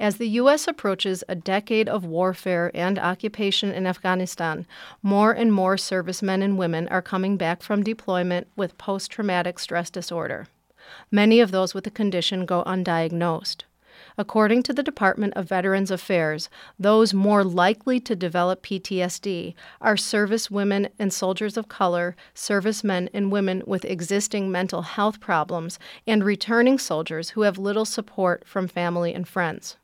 As the U.S. approaches a decade of warfare and occupation in Afghanistan, more and more servicemen and women are coming back from deployment with post traumatic stress disorder. Many of those with the condition go undiagnosed. According to the Department of Veterans Affairs, those more likely to develop PTSD are service women and soldiers of color, servicemen and women with existing mental health problems, and returning soldiers who have little support from family and friends.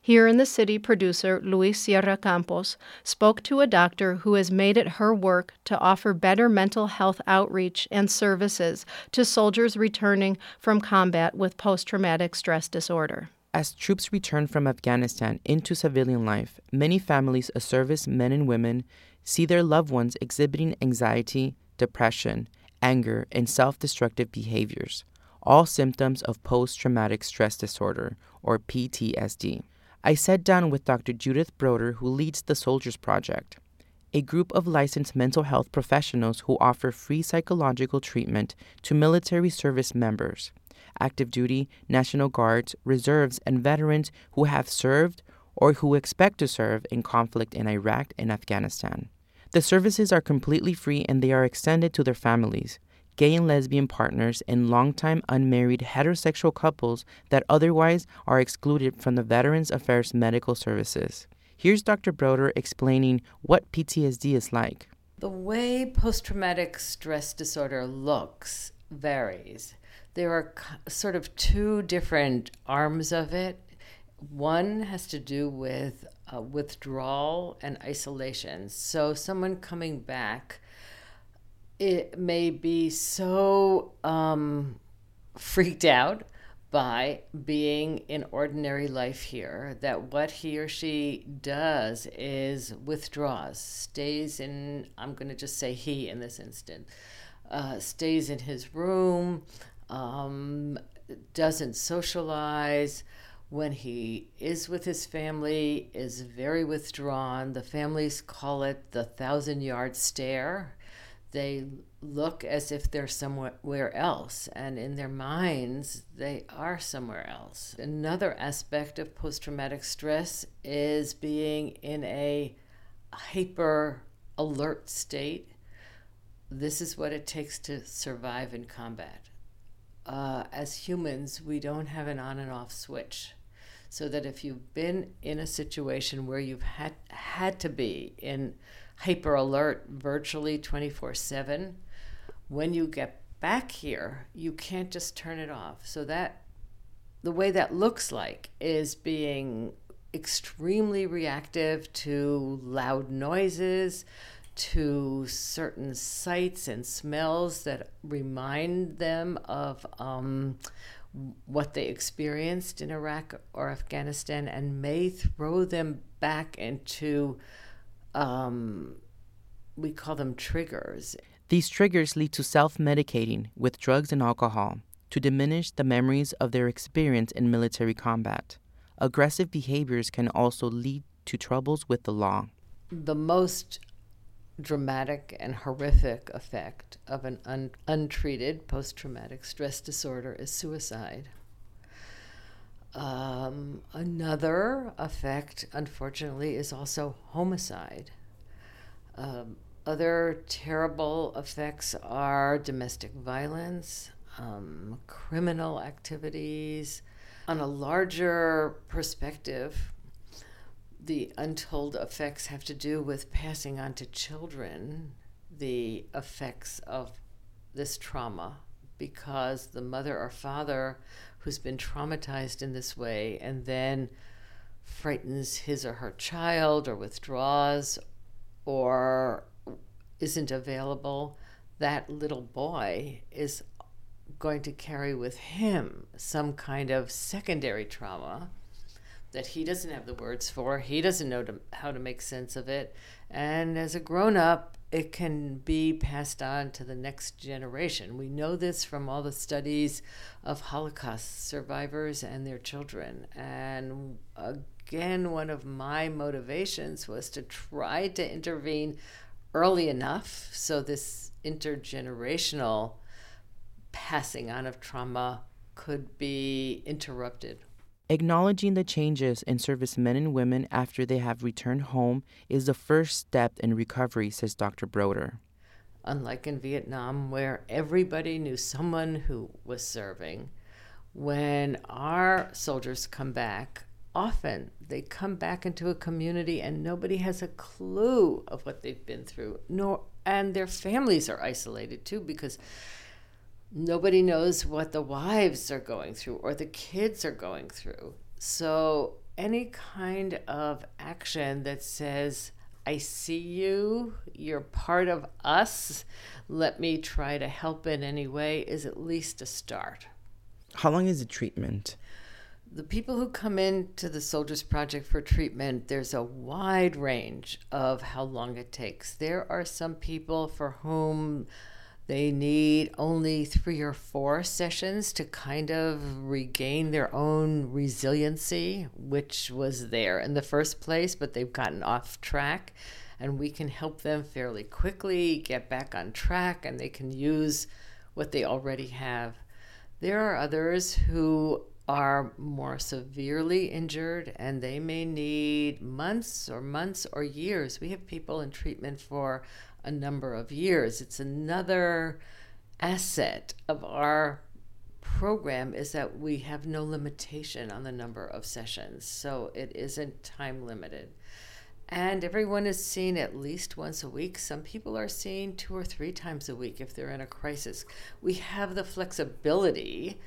Here in the city, producer Luis Sierra Campos spoke to a doctor who has made it her work to offer better mental health outreach and services to soldiers returning from combat with post traumatic stress disorder. As troops return from Afghanistan into civilian life, many families of service men and women see their loved ones exhibiting anxiety, depression, anger, and self destructive behaviors, all symptoms of post traumatic stress disorder, or PTSD. I sat down with Dr. Judith Broder, who leads the Soldiers Project, a group of licensed mental health professionals who offer free psychological treatment to military service members, active duty, National Guards, reserves, and veterans who have served or who expect to serve in conflict in Iraq and Afghanistan. The services are completely free and they are extended to their families, gay and lesbian partners, and longtime unmarried heterosexual couples that otherwise are excluded from the Veterans Affairs medical services. Here's Dr. Broder explaining what PTSD is like. The way post traumatic stress disorder looks varies. There are sort of two different arms of it. One has to do with uh, withdrawal and isolation. So, someone coming back it may be so um, freaked out by being in ordinary life here that what he or she does is withdraws, stays in, I'm going to just say he in this instance, uh, stays in his room, um, doesn't socialize. When he is with his family, is very withdrawn. The families call it the thousand yard stare they look as if they're somewhere else, and in their minds, they are somewhere else. Another aspect of post traumatic stress is being in a hyper alert state. This is what it takes to survive in combat. Uh, as humans, we don't have an on and off switch. So that if you've been in a situation where you've had, had to be in hyper alert virtually 24 7. When you get back here, you can't just turn it off. So that the way that looks like is being extremely reactive to loud noises, to certain sights and smells that remind them of um, what they experienced in Iraq or Afghanistan and may throw them back into um, we call them triggers. These triggers lead to self medicating with drugs and alcohol to diminish the memories of their experience in military combat. Aggressive behaviors can also lead to troubles with the law. The most dramatic and horrific effect of an un- untreated post traumatic stress disorder is suicide. Um, another effect, unfortunately, is also homicide. Um, other terrible effects are domestic violence, um, criminal activities. On a larger perspective, the untold effects have to do with passing on to children the effects of this trauma because the mother or father who's been traumatized in this way and then frightens his or her child or withdraws or isn't available, that little boy is going to carry with him some kind of secondary trauma that he doesn't have the words for. He doesn't know to, how to make sense of it. And as a grown up, it can be passed on to the next generation. We know this from all the studies of Holocaust survivors and their children. And again, one of my motivations was to try to intervene early enough so this intergenerational passing on of trauma could be interrupted. Acknowledging the changes in service men and women after they have returned home is the first step in recovery, says Dr. Broder. Unlike in Vietnam, where everybody knew someone who was serving, when our soldiers come back, often they come back into a community and nobody has a clue of what they've been through, nor and their families are isolated too because nobody knows what the wives are going through or the kids are going through. So, any kind of action that says, I see you, you're part of us, let me try to help in any way, is at least a start. How long is the treatment? The people who come into the Soldiers Project for treatment, there's a wide range of how long it takes. There are some people for whom they need only three or four sessions to kind of regain their own resiliency, which was there in the first place, but they've gotten off track. And we can help them fairly quickly get back on track and they can use what they already have. There are others who are more severely injured and they may need months or months or years. We have people in treatment for a number of years. It's another asset of our program is that we have no limitation on the number of sessions. So it isn't time limited. And everyone is seen at least once a week. Some people are seen two or three times a week if they're in a crisis. We have the flexibility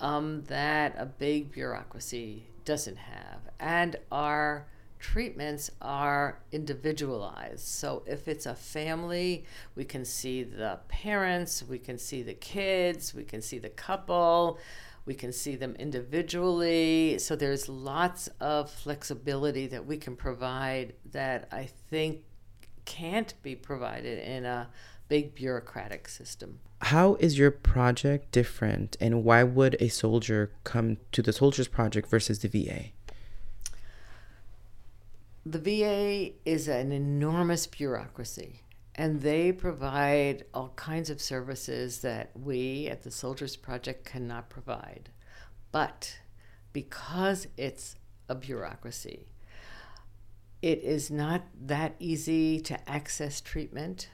um, that a big bureaucracy doesn't have. And our treatments are individualized. So if it's a family, we can see the parents, we can see the kids, we can see the couple, we can see them individually. So there's lots of flexibility that we can provide that I think can't be provided in a big bureaucratic system. How is your project different and why would a soldier come to the Soldiers Project versus the VA? the VA is an enormous bureaucracy, and they provide all kinds of services that we at the Soldiers Project cannot provide. But because it's a bureaucracy, it is not that easy to access treatment.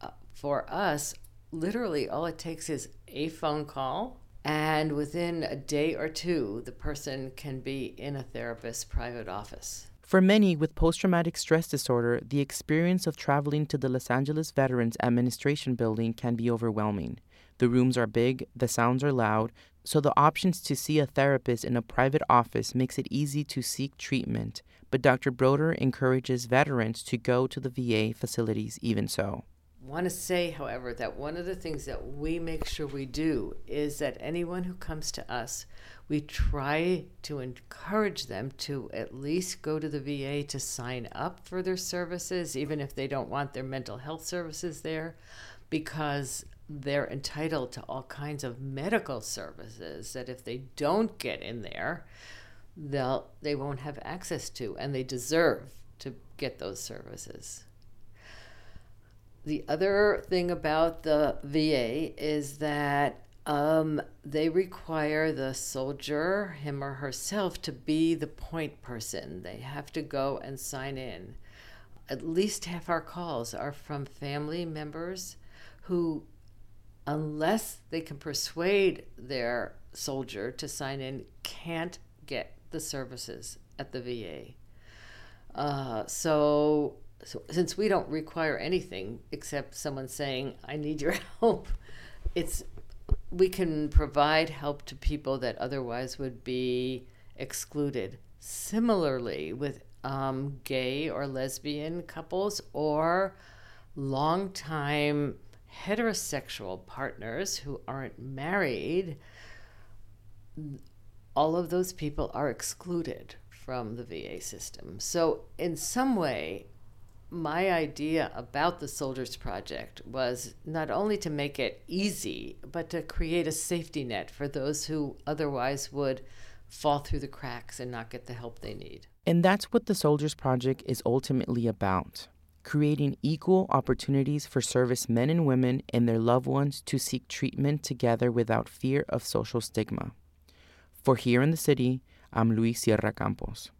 Uh, for us, literally, all it takes is a phone call and within a day or two, the person can be in a therapist's private office. For many with post traumatic stress disorder, the experience of traveling to the Los Angeles Veterans Administration building can be overwhelming. The rooms are big, the sounds are loud, so the options to see a therapist in a private office makes it easy to seek treatment, but Dr. Broder encourages veterans to go to the VA facilities even so want to say, however, that one of the things that we make sure we do is that anyone who comes to us, we try to encourage them to at least go to the VA to sign up for their services, even if they don't want their mental health services there, because they're entitled to all kinds of medical services that if they don't get in there, they'll they won't have access to, and they deserve to get those services. The other thing about the VA is that um, they require the soldier, him or herself, to be the point person. They have to go and sign in. At least half our calls are from family members who, unless they can persuade their soldier to sign in, can't get the services at the VA. Uh, so so since we don't require anything except someone saying i need your help it's we can provide help to people that otherwise would be excluded similarly with um, gay or lesbian couples or long-time heterosexual partners who aren't married all of those people are excluded from the VA system. So, in some way, my idea about the Soldiers Project was not only to make it easy, but to create a safety net for those who otherwise would fall through the cracks and not get the help they need. And that's what the Soldiers Project is ultimately about creating equal opportunities for service men and women and their loved ones to seek treatment together without fear of social stigma. For here in the city, I'm Luis Sierra Campos.